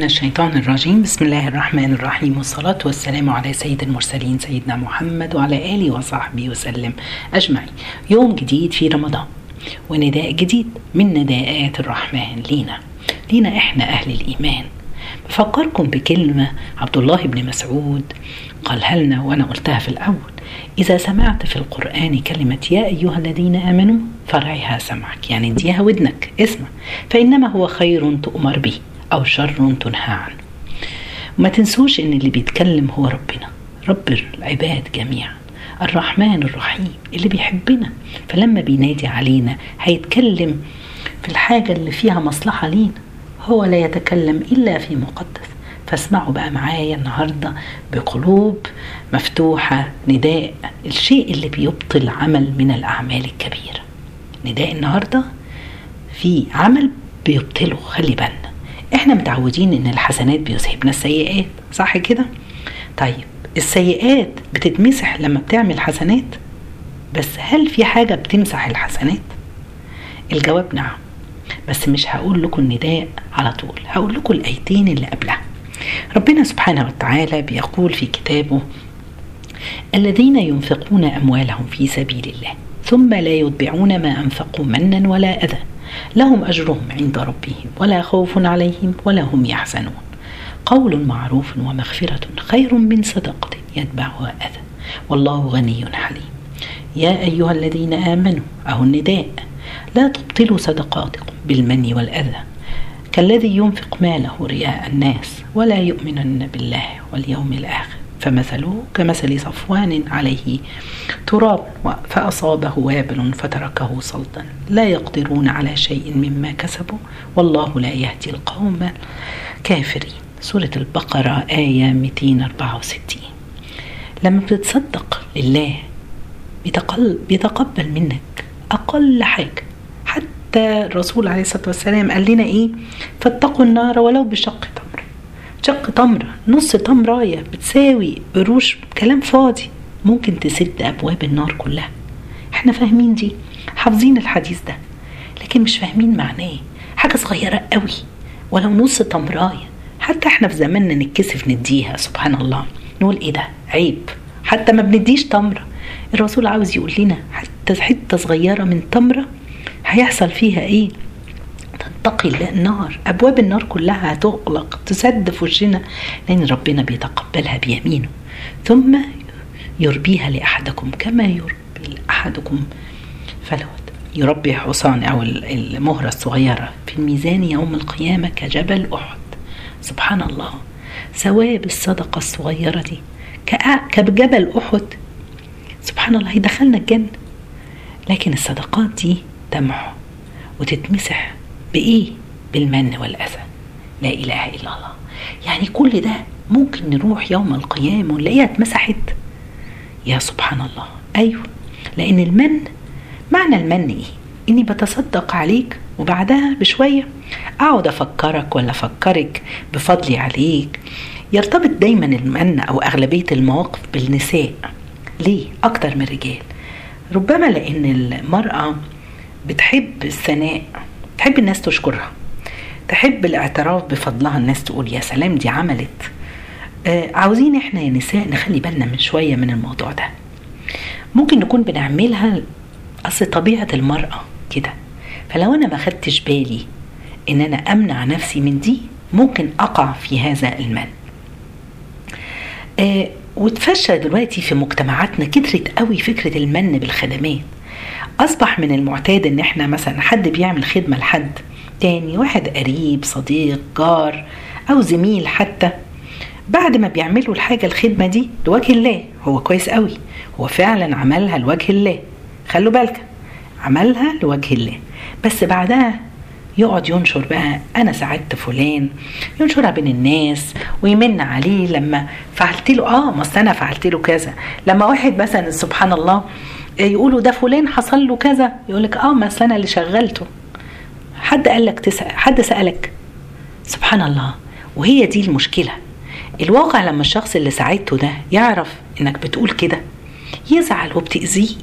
من الشيطان الرجيم. بسم الله الرحمن الرحيم. والصلاة والسلام على سيد المرسلين سيدنا محمد وعلى آله وصحبه وسلم أجمعين. يوم جديد في رمضان ونداء جديد من نداءات الرحمن لينا. لينا إحنا أهل الإيمان. بفكركم بكلمة عبد الله بن مسعود قالها لنا وأنا قلتها في الأول. إذا سمعت في القرآن كلمة يا أيها الذين آمنوا فرعها سمعك يعني اديها ودنك اسمع. فإنما هو خير تؤمر به. أو شر تنهى عنه. وما تنسوش إن اللي بيتكلم هو ربنا رب العباد جميعا الرحمن الرحيم اللي بيحبنا. فلما بينادي علينا هيتكلم في الحاجة اللي فيها مصلحة لينا هو لا يتكلم إلا في مقدس. فاسمعوا بقى معايا النهاردة بقلوب مفتوحة نداء الشيء اللي بيبطل عمل من الأعمال الكبيرة. نداء النهاردة في عمل بيبطله خلي بالنا. إحنا متعودين ان الحسنات بيذهبنا السيئات صح كده؟ طيب السيئات بتتمسح لما بتعمل حسنات؟ بس هل في حاجة بتمسح الحسنات؟ الجواب نعم بس مش هقول لكم النداء على طول هقول لكم الآيتين اللي قبلها. ربنا سبحانه وتعالى بيقول في كتابه الذين ينفقون أموالهم في سبيل الله ثم لا يتبعون ما أنفقوا منا ولا أذى. لهم أجرهم عند ربهم ولا خوف عليهم ولا هم يحزنون. قول معروف ومغفرة خير من صدقة يتبعها أذى. والله غني حليم. يا أيها الذين آمنوا أهو النداء. لا تبطلوا صدقاتكم بالمن والأذى. كالذي ينفق ماله رياء الناس ولا يؤمنن بالله واليوم الآخر. فمثله كمثل صفوان عليه تراب فأصابه وابل فتركه صلدا. لا يقدرون على شيء مما كسبوا والله لا يهدي القوم الكافرين سورة البقرة آية 264 لما بتتصدق لله بيتقبل منك أقل حاجة. حتى الرسول عليه الصلاة والسلام قال لنا إيه؟ فاتقوا النار ولو بشق. شق تمرة نص تمراية بتساوي قروش كلام فاضي. ممكن تسد أبواب النار كلها. إحنا فاهمين دي حافظين الحديث ده لكن مش فاهمين معناه. حاجة صغيرة قوي. ولو نص تمراية حتى إحنا في زماننا نتكسف نديها سبحان الله. نقول إيه ده؟ عيب. حتى ما بنديش تمرة الرسول عاوز يقول لنا حتى حتة صغيرة من تمرة هيحصل فيها إيه؟ تتقي النار أبواب النار كلها هتغلق تسد في وشنا لأن ربنا بيتقبلها بيمينه. ثم يربيها لأحدكم كما يربي أحدكم فلوت. يربي حصان أو المهرة الصغيرة. في الميزان يوم القيامة كجبل أحد. سبحان الله. ثواب الصدقة الصغيرة دي. كجبل أحد. سبحان الله هيدخلنا الجنة. لكن الصدقات دي تمحو وتتمسح. بإيه؟ بالمن والأذى. لا إله إلا الله. يعني كل ده ممكن نروح يوم القيامة ونلاقيها اتمسحت. يا سبحان الله. أيوه. لأن المن معنى المن إيه؟ إني بتصدق عليك وبعدها بشوية أقعد أفكرك ولا أفكرك بفضلي عليك. يرتبط دايما المن أو أغلبية المواقف بالنساء. ليه؟ أكتر من الرجال ربما لأن المرأة بتحب الثناء. تحب الناس تشكرها. تحب الاعتراف بفضلها الناس تقول يا سلام دي عملت. آه عاوزين إحنا يا نساء نخلي بالنا من شوية من الموضوع ده. ممكن نكون بنعملها أصل طبيعة المرأة كده. فلو أنا ما خدتش بالي إن أنا أمنع نفسي من دي ممكن أقع في هذا المن آه وتفشى دلوقتي في مجتمعاتنا كترت قوي فكرة المن بالخدمات. أصبح من المعتاد إن إحنا مثلا حد بيعمل خدمة لحد تاني واحد قريب صديق جار أو زميل حتى بعد ما بيعملوا الحاجة الخدمة دي لوجه الله هو كويس قوي هو فعلا عملها لوجه الله. خلوا بالك عملها لوجه الله. بس بعدها يقعد ينشر بقى أنا ساعدت فلان. ينشرها بين الناس ويمن عليه لما فعلت له آه ما أنا فعلت له كذا. لما واحد مثلا سبحان الله يقولوا ده فلان حصل له كذا. يقول لك آه ما أنا اللي شغلته. حد قال لك تسأل حد سألك؟ سبحان الله. وهي دي المشكلة. الواقع لما الشخص اللي ساعدته ده يعرف إنك بتقول كده يزعل وبتأذيه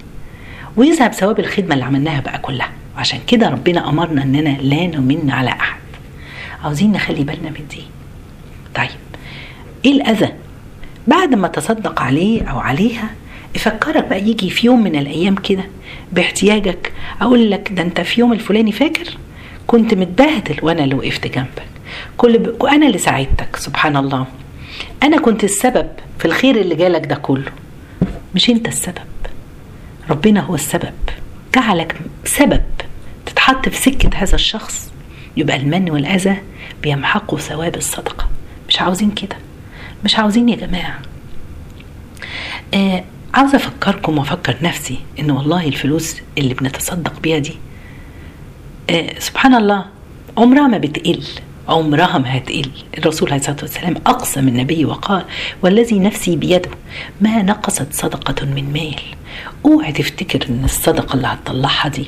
ويذهب ثواب الخدمة اللي عملناها بقى كلها. عشان كده ربنا أمرنا إننا لا نمن على أحد. عاوزين نخلي بالنا من دي. طيب إيه الأذى؟ بعد ما تصدق عليه أو عليها يفكرك بقى يجي في يوم من الأيام كده باحتياجك أقول لك ده أنت في يوم الفلاني فاكر؟ كنت متبهدل وأنا اللي وقفت جنبك. كل ب... أنا اللي ساعدتك سبحان الله. أنا كنت السبب في الخير اللي جالك ده كله. مش أنت السبب. ربنا هو السبب. جعلك سبب. تتحط في سكة هذا الشخص يبقى المن والأذى بيمحقوا ثواب الصدقة. مش عاوزين كده. مش عاوزين يا جماعة. آه عاوزة أفكركم وأفكر نفسي إن والله الفلوس اللي بنتصدق بيها دي آه سبحان الله عمرها ما بتقل. عمرها ما هتقل. الرسول عليه الصلاة والسلام أقسم النبي وقال والذي نفسي بيده ما نقصت صدقة من مال. اوعي تفتكر إن الصدقة اللي هتطلعها دي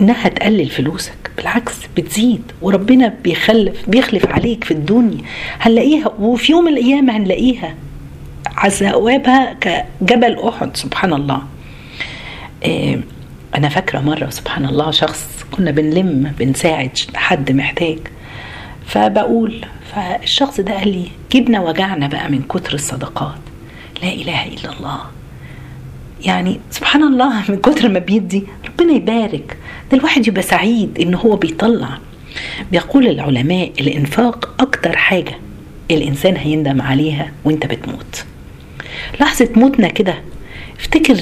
إنها تقلل فلوسك. بالعكس بتزيد. وربنا بيخلف بيخلف عليك في الدنيا. هنلاقيها وفي يوم من الأيام هنلاقيها. ثوابها كجبل أحد سبحان الله أنا فاكرة مرة سبحان الله شخص كنا بنلم بنساعد حد محتاج. فبقول فالشخص ده قال لي جبنا وجعنا بقى من كتر الصدقات. لا إله إلا الله. يعني سبحان الله من كتر ما بيدي ربنا يبارك. ده الواحد يبقى سعيد إن هو بيطلع. بيقول العلماء الإنفاق أكتر حاجة الإنسان هيندم عليها وإنت بتموت. لحظة موتنا كده افتكر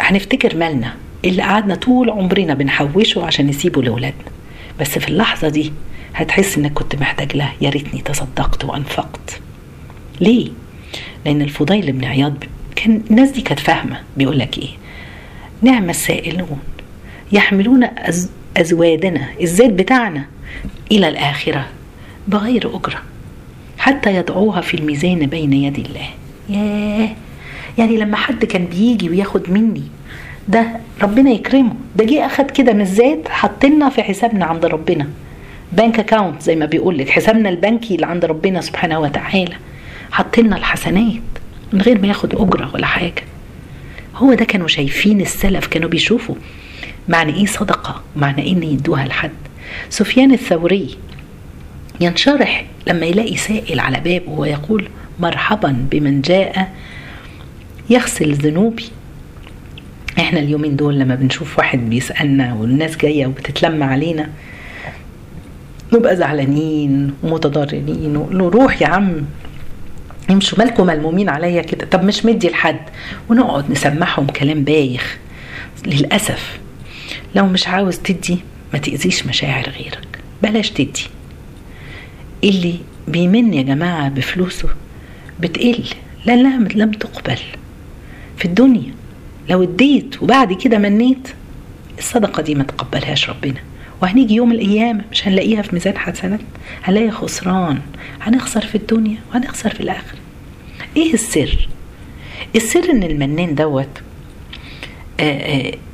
هنفتكر مالنا اللي قعدنا طول عمرنا بنحوشه عشان نسيبه لأولادنا. بس في اللحظة دي هتحس إنك كنت محتاج له يا ريتني تصدقت وأنفقت. ليه؟ لأن الفضيل بن عياض كان الناس دي كانت فاهمة بيقول لك إيه. نعم السائلون يحملون أز أزوادنا الزاد بتاعنا إلى الآخرة بغير أجرة حتى يضعوها في الميزان بين يدي الله. ياه! يعني لما حد كان بيجي وياخد مني ده ربنا يكرمه. ده جه أخد كده من الزاد حطلنا في حسابنا عند ربنا. بنك اكاونت زي ما بيقول لك حسابنا البنكي اللي عند ربنا سبحانه وتعالى. حطلنا الحسنات. من غير ما ياخد أجرة ولا حاجة. هو ده كانوا شايفين السلف كانوا بيشوفوا معنى إيه صدقة معنى إيه إن يدوها لحد. سفيان الثوري ينشرح لما يلاقي سائل على بابه ويقول مرحبا بمن جاء يغسل ذنوبي. إحنا اليومين دول لما بنشوف واحد بيسألنا والناس جاية وبتتلم علينا نبقى زعلانين ومتضررين ونقول له روح يا عم. يمشوا مالكم ملمومين عليا كده. طب مش مدي لحد. ونقعد نسمعهم كلام بايخ. للأسف لو مش عاوز تدي ما تأذيش مشاعر غيرك. بلاش تدي. اللي بيمن يا جماعة بفلوسه بتقل لأنها لم تقبل. في الدنيا لو اديت وبعد كده منيت الصدقة دي ما تقبلهاش ربنا. وهنيجي يوم القيامة مش هنلاقيها في ميزان حسنات؟ هنلاقي خسران. هنخسر في الدنيا وهنخسر في الآخرة. إيه السر؟ السر ان المنان دوت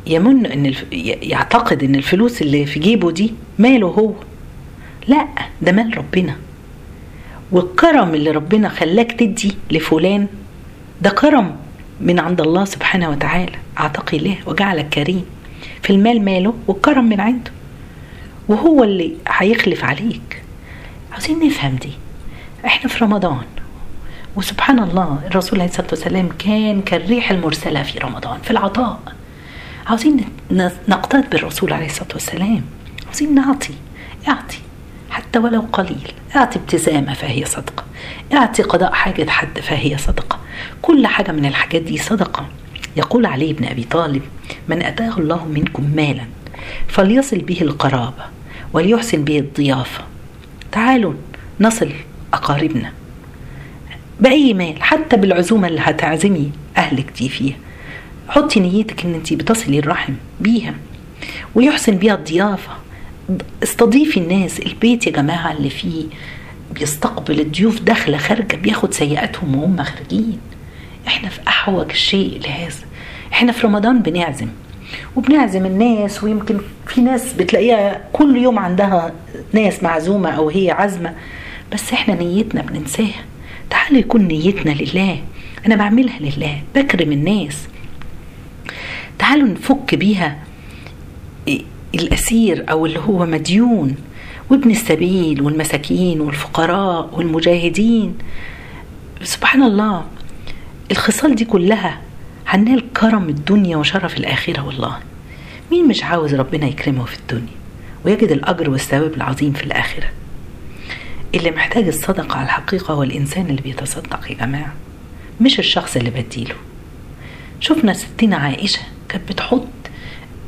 يمن ان. يعتقد ان الفلوس اللي في جيبه دي ماله هو. لا ده مال ربنا. والكرم اللي ربنا خلاك تدي لفلان ده كرم من عند الله سبحانه وتعالى اعتقي الله وجعلك كريم. في المال ماله والكرم من عنده. وهو اللي هيخلف عليك. عاوزين نفهم دي. إحنا في رمضان. وسبحان الله الرسول عليه الصلاة والسلام كان كالريح المرسلة في رمضان في العطاء. عاوزين نقتد بالرسول عليه الصلاة والسلام. عاوزين نعطي اعطي. حتى ولو قليل. اعطي ابتسامة فهي صدقة. اعطي قضاء حاجة حد فهي صدقة. كل حاجة من الحاجات دي صدقة. يقول علي بن أبي طالب من أتاه الله منكم مالا فليصل به القرابة وليحسن به الضيافة. تعالوا نصل أقاربنا. بأي مال حتى بالعزومة اللي هتعزمي أهلك دي فيها. حطي نيتك إن انت بتصلي الرحم بيها ويحسن بيها الضيافة. استضيفي الناس البيت يا جماعة اللي فيه بيستقبل الضيوف داخلة خارجة بياخد سيئاتهم وهم خارجين. إحنا في أحوج شيء لهذا. إحنا في رمضان بنعزم وبنعزم الناس ويمكن في ناس بتلاقيها كل يوم عندها ناس معزومة أو هي عزمة بس إحنا نيتنا بننساها. تعالوا يكون نيتنا لله. أنا بعملها لله بكرم الناس تعالوا نفك بيها الأسير أو اللي هو مديون. وابن السبيل والمساكين والفقراء والمجاهدين. سبحان الله الخصال دي كلها هننال كرم الدنيا وشرف الآخرة والله. مين مش عاوز ربنا يكرمه في الدنيا ويجد الأجر والثواب العظيم في الآخرة؟ اللي محتاج الصدقة على الحقيقة هو الإنسان اللي بيتصدق يا جماعة مش الشخص اللي بديله. شفنا ستنا عائشة كانت بتحط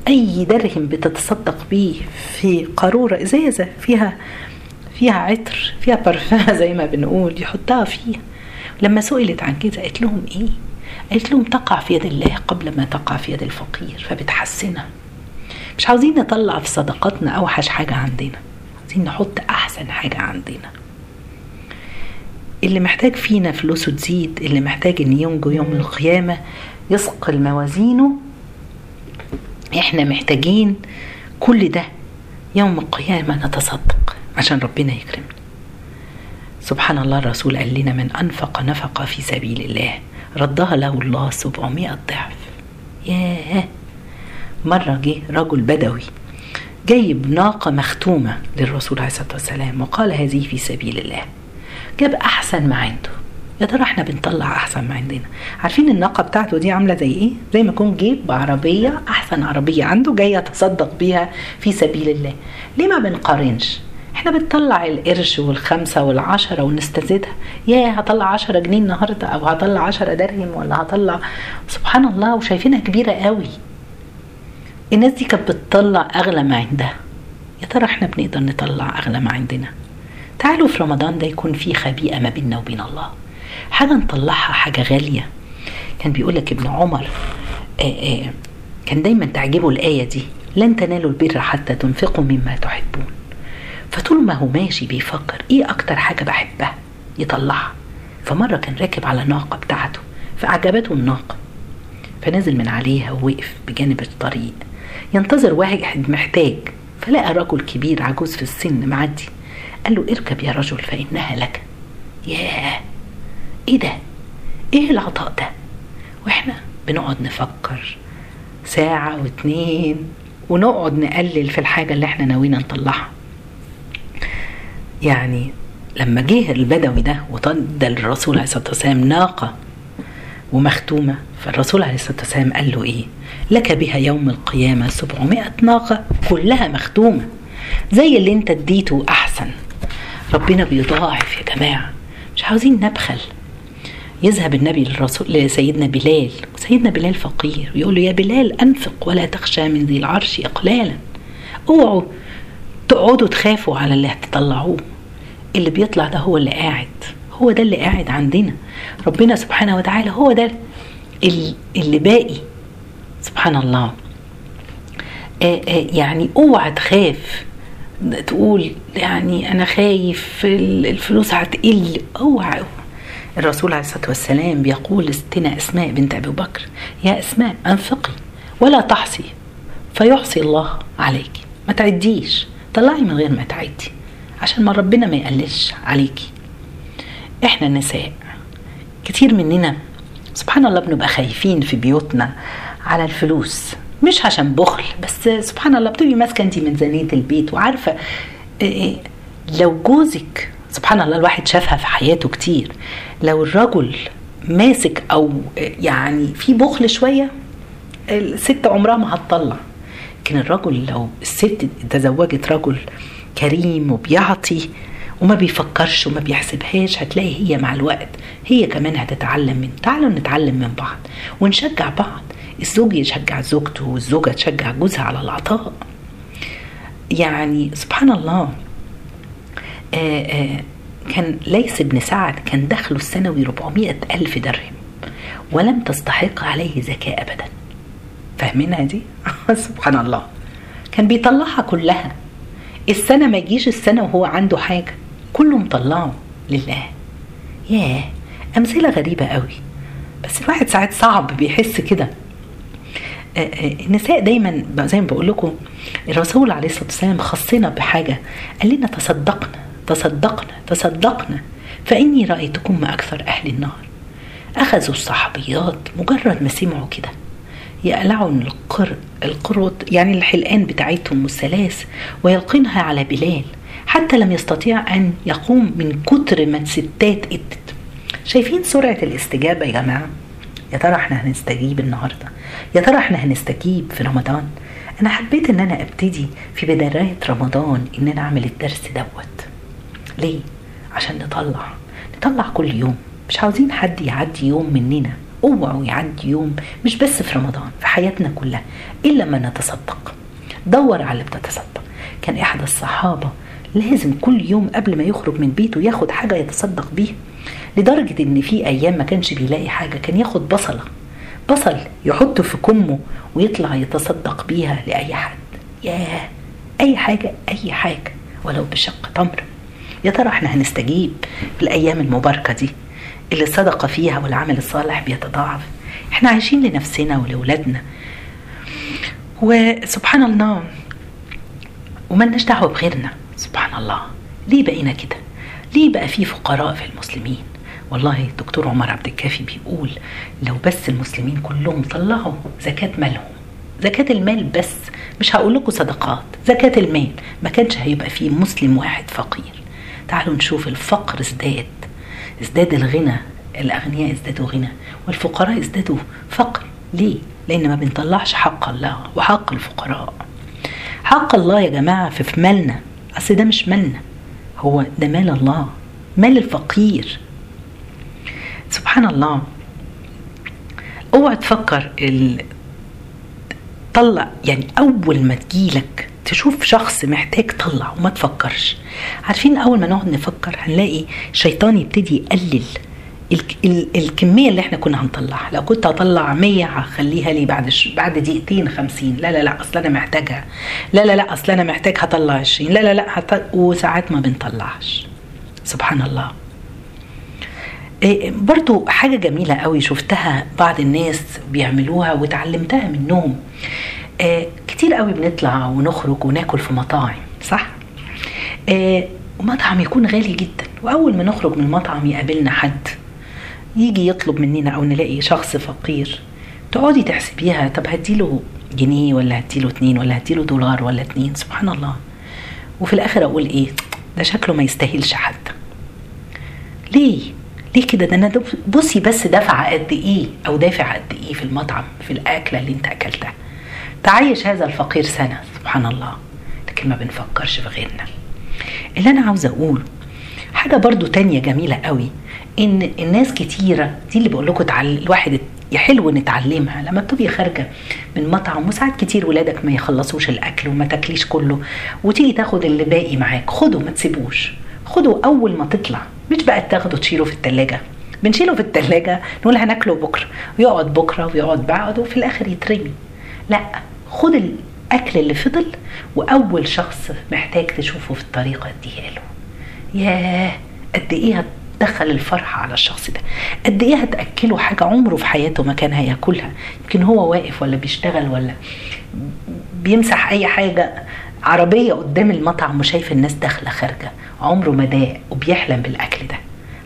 أي درهم بتتصدق بيه في قارورة إزازة فيها فيها عطر فيها برفان زي ما بنقول يحطها فيها. لما سئلت عن كده قالت لهم إيه؟ قالت لهم تقع في يد الله قبل ما تقع في يد الفقير فبتحسنها. مش عاوزين نطلع في صدقاتنا أوحش حاجة عندنا. عاوزين نحط أحسن حاجة عندنا. اللي محتاج فينا فلوسه تزيد اللي محتاج إن ينجو يوم القيامة يثقل موازينه إحنا محتاجين كل ده يوم القيامة نتصدق عشان ربنا يكرمنا. سبحان الله الرسول قال لنا من أنفق نفقة في سبيل الله. ردها له الله سبعمائة ضعف. ياه! مرة جه رجل بدوي. جايب ناقة مختومة للرسول عليه الصلاة والسلام وقال هذه في سبيل الله. جاب أحسن ما عنده. يا ترى إحنا بنطلع أحسن ما عندنا؟ عارفين الناقة بتاعته دي عاملة زي إيه؟ زي ما يكون جيب بعربيه أحسن عربية عنده جاي يتصدق بيها في سبيل الله. ليه ما بنقارنش؟ إحنا بنطلع القرش والخمسة والعشرة ونستزيدها. يا هطلع عشرة جنيه النهاردة أو هطلع عشرة درهم ولا هطلع سبحان الله وشايفينها كبيرة قوي. الناس دي كانت بتطلع أغلى ما عندها. يا ترى إحنا بنقدر نطلع أغلى ما عندنا؟ تعالوا في رمضان ده يكون في خبيئة ما بيننا وبين الله. حاجة نطلعها حاجة غالية. كان بيقول لك ابن عمر آآ آآ كان دايما تعجبه الآية دي لن تنالوا البر حتى تنفقوا مما تحبون. فطول ما هو ماشي بيفكر إيه أكتر حاجة بحبها؟ يطلعها. فمرة كان راكب على ناقة بتاعته فأعجبته الناقة فنزل من عليها ووقف بجانب الطريق. ينتظر واحد محتاج. فلقى رجل كبير عجوز في السن معدي. قال له اركب يا رجل فإنها لك. ياه! إيه ده؟ إيه العطاء ده؟ وإحنا بنقعد نفكر. ساعة واتنين ونقعد نقلل في الحاجة اللي إحنا ناويين نطلعها. يعني لما جه البدوي ده وطد الرسول عليه الصلاة والسلام ناقة ومختومة. فالرسول عليه الصلاة والسلام قال له إيه؟ لك بها يوم القيامة سبعمائة ناقة كلها مختومة زي اللي أنت اديته أحسن. ربنا بيضاعف يا جماعة. مش عاوزين نبخل. يذهب النبي للرسول لسيدنا بلال. وسيدنا بلال فقير. ويقول له يا بلال أنفق ولا تخشى من ذي العرش إقلالا. اوعوا تقعدوا تخافوا على اللي هتطلعوه. اللي بيطلع ده هو اللي قاعد. هو ده اللي قاعد عندنا. ربنا سبحانه وتعالى هو ده اللي باقي. سبحان الله آآ يعني اوعى تخاف. تقول يعني أنا خايف الفلوس هتقل. اوعى الرسول عليه الصلاة والسلام بيقول لستنا أسماء بنت أبي بكر. يا أسماء أنفقي ولا تحصي فيحصي الله عليك. ما تعديش. طلعي من غير ما تعدي. عشان ما ربنا ما يقللش عليكي إحنا النساء كتير مننا سبحان الله بنبقى خايفين في بيوتنا على الفلوس. مش عشان بخل بس سبحان الله بتبقي ماسكة انت ميزانيه البيت وعارفة إيه لو جوزك سبحان الله الواحد شافها في حياته كتير لو الرجل ماسك أو يعني في بخل شوية الست عمرها ما هتطلع. لكن الرجل لو الست تزوجت رجل كريم وبيعطي وما بيفكرش وما بيحسبهاش هتلاقي هي مع الوقت هي كمان هتتعلم من تعالوا نتعلم من بعض ونشجع بعض. الزوج يشجع زوجته والزوجة تشجع جوزها على العطاء. يعني سبحان الله آآ آآ كان ليس بن سعد كان دخله السنوي 400 ألف درهم ولم تستحق عليه زكاة أبدا. فاهمينها دي؟ سبحان الله. كان بيطلعها كلها. السنة ما يجيش السنة وهو عنده حاجة. كله مطلعه لله. ياه أمثلة غريبة قوي. بس الواحد ساعات صعب بيحس كده. النساء دايما زي ما بقول لكم الرسول عليه الصلاة والسلام خصنا بحاجة. قال لنا تصدقنا تصدقنا تصدقنا فإني رأيتكم أكثر أهل النار. أخذوا الصحابيات مجرد ما سمعوا كده. يقلعوا القر القرط يعني الحلقان بتاعتهم والسلاس ويلقينها على بلال. حتى لم يستطيع أن يقوم من كتر ما الستات إدت. شايفين سرعة الاستجابة يا جماعة؟ يا ترى إحنا هنستجيب النهارده؟ يا ترى إحنا هنستجيب في رمضان؟ أنا حبيت إن أنا أبتدي في بداية رمضان إن أنا أعمل الدرس دوت. ليه؟ عشان نطلع. نطلع كل يوم. مش عاوزين حد يعدي يوم مننا. أوعوا يعدي يوم مش بس في رمضان في حياتنا كلها. إلا ما نتصدق. دور على اللي بتتصدق كان احد الصحابة لازم كل يوم قبل ما يخرج من بيته ياخد حاجة يتصدق بيها لدرجة إن في أيام ما كانش بيلاقي حاجة كان ياخد بصلة بصل يحطه في كمه ويطلع يتصدق بيها لأي حد. ياه! أي حاجة أي حاجة ولو بشق تمر. يا ترى إحنا هنستجيب في الأيام المباركة دي اللي الصدقه فيها والعمل الصالح بيتضاعف؟ إحنا عايشين لنفسنا ولأولادنا. وسبحان الله وملناش دعوة بغيرنا. سبحان الله. ليه بقينا كده؟ ليه بقى في فقراء في المسلمين؟ والله الدكتور عمر عبد الكافي بيقول لو بس المسلمين كلهم طلعوا زكاة مالهم. زكاة المال بس مش هقول لكم صدقات زكاة المال. ما كانش هيبقى فيه مسلم واحد فقير. تعالوا نشوف الفقر ازداد. ازداد الغنى الأغنياء ازدادوا غنى والفقراء ازدادوا فقر. ليه؟ لأن ما بنطلعش حق الله وحق الفقراء. حق الله يا جماعة في مالنا. أصل ده مش مالنا هو ده مال الله مال الفقير. سبحان الله اوعى تفكر ال... طلع يعني أول ما تجيلك تشوف شخص محتاج طلع وما تفكرش. عارفين أول ما نقعد نفكر هنلاقي الشيطان يبتدي يقلل ال ال الكمية اللي إحنا كنا هنطلعها. لو كنت هطلع 100 هخليها لي بعد ش... بعد دقيقتين 50 لا لا لا أصل أنا محتاجها. لا لا لا أصل أنا محتاج هطلع 20 لا لا لا. وساعات ما بنطلعش سبحان الله. إيه برضو حاجة جميلة قوي شفتها بعض الناس بيعملوها وتعلمتها منهم. إيه كتير قوي بنطلع ونخرج وناكل في مطاعم صح؟ إيه مطعم يكون غالي جدا. وأول ما نخرج من المطعم يقابلنا حد. يجي يطلب مننا أو نلاقي شخص فقير تقعدي تحسبيها طب هديله جنيه ولا هديله اتنين ولا هديله دولار ولا اتنين؟ سبحان الله. وفي الآخر أقول إيه؟ ده شكله ما يستاهلش حتى. ليه؟ ليه كده؟ ده أنا بصي بس دفع قد إيه أو دافع قد إيه في المطعم في الأكلة اللي أنت أكلتها؟ تعيش هذا الفقير سنة سبحان الله. لكن ما بنفكرش في غيرنا. اللي أنا عاوزة اقوله حاجة برضو تانية جميلة قوي. إن الناس كتيره دي اللي بقول لكم. الواحد حلو نتعلمها لما بتبقي خارجة من مطعم وساعات كتير ولادك ما يخلصوش الأكل وما تاكليش كله وتيجي تاخد اللي باقي معاك خده ما تسيبوش. خده أول ما تطلع. مش بقى تاخده تشيله في التلاجة. بنشيله في التلاجة نقول هناكله بكرة. ويقعد بكرة ويقعد بعد وفي الآخر يترمي. لا خد الأكل اللي فضل وأول شخص محتاج تشوفه في الطريق اديها له. ياه قد إيه هتدخل الفرحة على الشخص ده. قد إيه هتأكله حاجة عمره في حياته ما كان هياكلها؟ يمكن هو واقف ولا بيشتغل ولا بيمسح أي حاجة عربية قدام المطعم وشايف الناس داخلة خارجة. عمره ما داق وبيحلم بالأكل ده.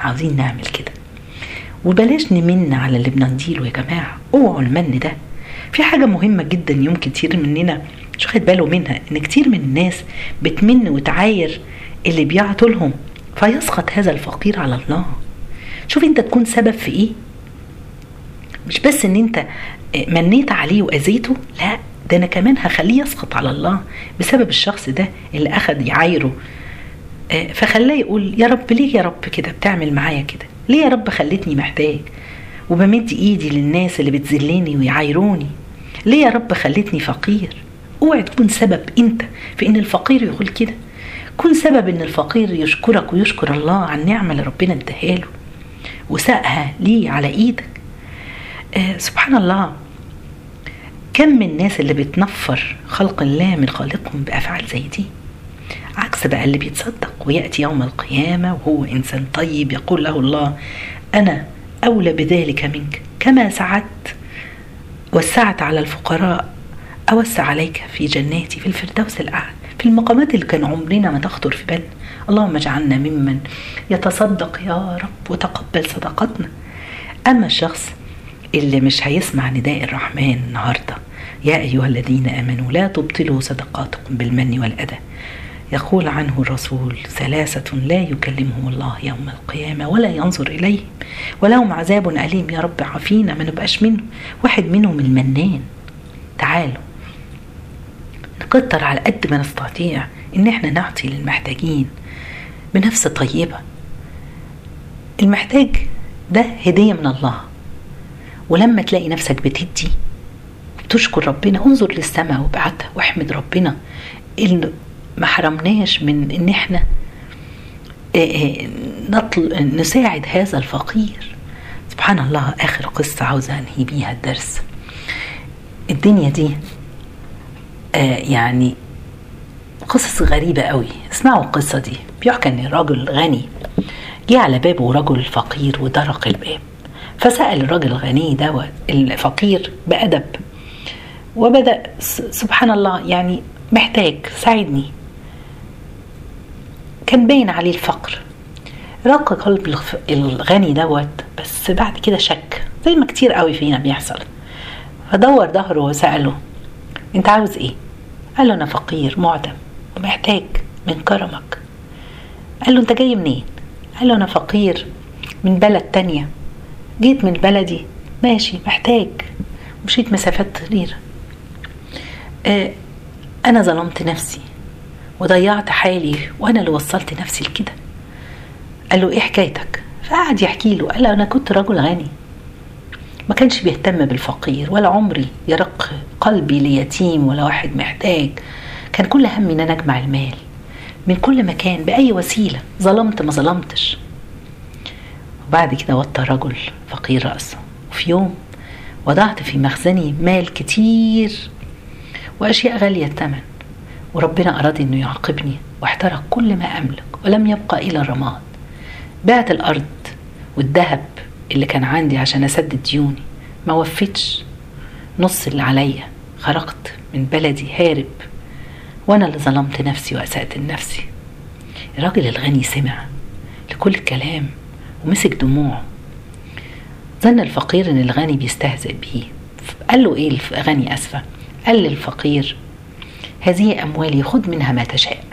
عاوزين نعمل كده. وبلاش نمن على اللي بنديله يا جماعة. اوعوا المن ده. في حاجة مهمة جدا يمكن كتير مننا مش واخد باله منها إن كتير من الناس بتمن وتعاير اللي بيعطوا لهم. فيسقط هذا الفقير على الله. شوف انت تكون سبب في إيه؟ مش بس ان انت منيت عليه واذيته لا ده أنا كمان هخليه يسقط على الله بسبب الشخص ده اللي اخذ يعايره فخلاه يقول يا رب ليه يا رب كده؟ بتعمل معايا كده؟ ليه يا رب خلتني محتاج؟ وبمد ايدي للناس اللي بتذلني ويعايروني. ليه يا رب خلتني فقير؟ اوعي تكون سبب انت في ان الفقير يقول كده. كن سبب إن الفقير يشكرك ويشكر الله على النعمة اللي ربنا اداها له ليه على إيدك. آه سبحان الله كم من الناس اللي بتنفر خلق الله من خالقهم بأفعال زي دي؟ عكس بقى اللي بيتصدق ويأتي يوم القيامة وهو إنسان طيب يقول له الله أنا أولى بذلك منك كما سعدت وسعت على الفقراء أوسع عليك في جناتي في الفردوس الأعلى. في المقامات اللي كان عمرنا ما تخطر في بالنا اللهم اجعلنا ممن يتصدق يا رب وتقبل صدقاتنا. أما الشخص اللي مش هيسمع نداء الرحمن النهارده يا أيها الذين آمنوا لا تبطلوا صدقاتكم بالمن والأذى. يقول عنه الرسول ثلاثة لا يكلمهم الله يوم القيامة ولا ينظر إليهم ولهم عذاب أليم يا رب عافينا ما نبقاش منه. واحد منهم المنان. تعالوا. نكتر على قد ما نستطيع إن إحنا نعطي للمحتاجين بنفس طيبة المحتاج ده هدية من الله. ولما تلاقي نفسك بتدي بتشكر ربنا انظر للسماء وابعتها واحمد ربنا. انه ما حرمناش من إن إحنا نطل نساعد هذا الفقير. سبحان الله آخر قصة عاوزة أنهي بيها الدرس. الدنيا دي آه يعني قصص غريبة قوي. اسمعوا القصة دي. بيحكى ان الراجل غني جه على بابه رجل فقير ودرق الباب. فسأل الراجل الغني ده الفقير بأدب. وبدأ سبحان الله يعني محتاج ساعدني. كان باين عليه الفقر. رق قلب الغني دوت بس بعد كده شك. زي ما كتير قوي فينا بيحصل. فدور ظهره وسأله انت عاوز إيه؟ قال له أنا فقير معدم ومحتاج من كرمك. قال له أنت جاي منين؟ قال له أنا فقير من بلد تانية. جيت من بلدي ماشي محتاج. مشيت مسافات كبيرة آه أنا ظلمت نفسي وضيعت حالي وأنا اللي وصلت نفسي لكده. قال له إيه حكايتك؟ فقعد يحكي له. قال له أنا كنت رجل غني. ما كانش بيهتم بالفقير ولا عمري يرق قلبي ليتيم ولا واحد محتاج. كان كل همي إن أنا أجمع المال. من كل مكان بأي وسيلة. ظلمت ما ظلمتش. وبعد كده وطى رجل فقير رأسه. وفي يوم وضعت في مخزني مال كتير وأشياء غالية الثمن. وربنا أراد إنه يعاقبني واحترق كل ما أملك ولم يبقى الا الرماد. بعت الأرض والذهب اللي كان عندي عشان أسدد ديوني. ما وفتش نص اللي عليا. خرجت من بلدي هارب. وأنا اللي ظلمت نفسي وأسأت لنفسي الراجل الغني سمع لكل الكلام ومسك دموعه. ظن الفقير إن الغني بيستهزئ بيه. قال له إيه الغني آسفة؟ قال للفقير هذه أموالي خذ منها ما تشاء.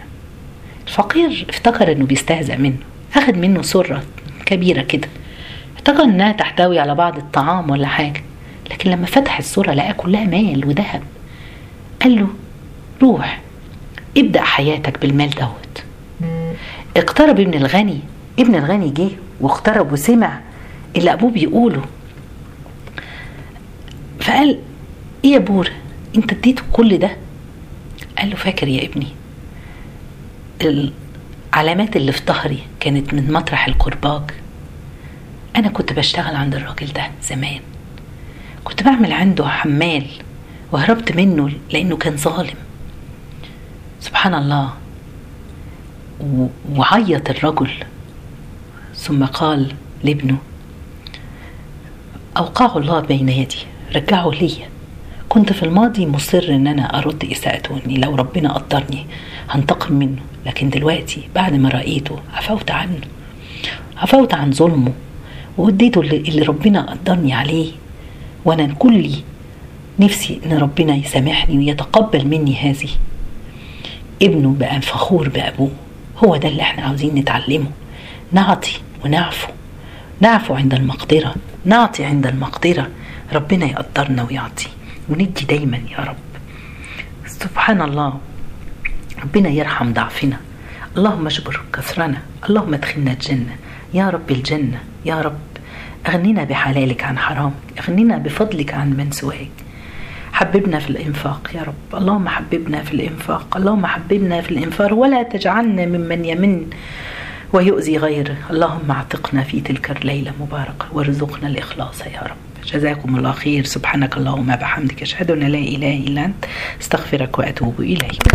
الفقير افتكر إنه بيستهزأ منه. أخذ منه سرة كبيرة كده. افتكر انها تحتوي على بعض الطعام ولا حاجة. لكن لما فتح الصورة لقى كلها مال وذهب. قال له روح ابدأ حياتك بالمال دوت. اقترب ابن الغني ابن الغني جه واقترب وسمع اللي أبوه بيقوله. فقال إيه يا بور؟ أنت اديته كل ده؟ قال له فاكر يا ابني العلامات اللي في ظهري كانت من مطرح الكرباج. أنا كنت بشتغل عند الراجل ده زمان. كنت بعمل عنده حمال وهربت منه لأنه كان ظالم. سبحان الله. وعيط الرجل. ثم قال لابنه أوقعه الله بين يدي رجعه ليا كنت في الماضي مصر إن أنا أرد اساءته لو ربنا قدرني هنتقم منه. لكن دلوقتي بعد ما رأيته عفوت عنه. عفوت عن ظلمه. وأديته اللي, ربنا قدرني عليه. وأنا كلي نفسي إن ربنا يسامحني ويتقبل مني هذه. ابنه بقى فخور بأبوه. هو ده اللي إحنا عاوزين نتعلمه. نعطي ونعفو. نعفو عند المقدرة. نعطي عند المقدرة. ربنا يقدرنا ويعطي. وندي دايما يا رب. سبحان الله. ربنا يرحم ضعفنا. اللهم اجبر كسرنا. اللهم ادخلنا الجنة. يا رب الجنة يا رب أغننا بحلالك عن حرامك أغننا بفضلك عن من سواك. حببنا في الإنفاق يا رب اللهم حببنا في الإنفاق اللهم حببنا في الإنفاق ولا تجعلنا ممن يمن ويؤذي غيره. اللهم اعتقنا في تلك الليلة مباركة وارزقنا الإخلاص يا رب. جزاكم الله خير سبحانك اللهم بحمدك أشهد أن لا إله إلا أنت أستغفرك وأتوب إليك.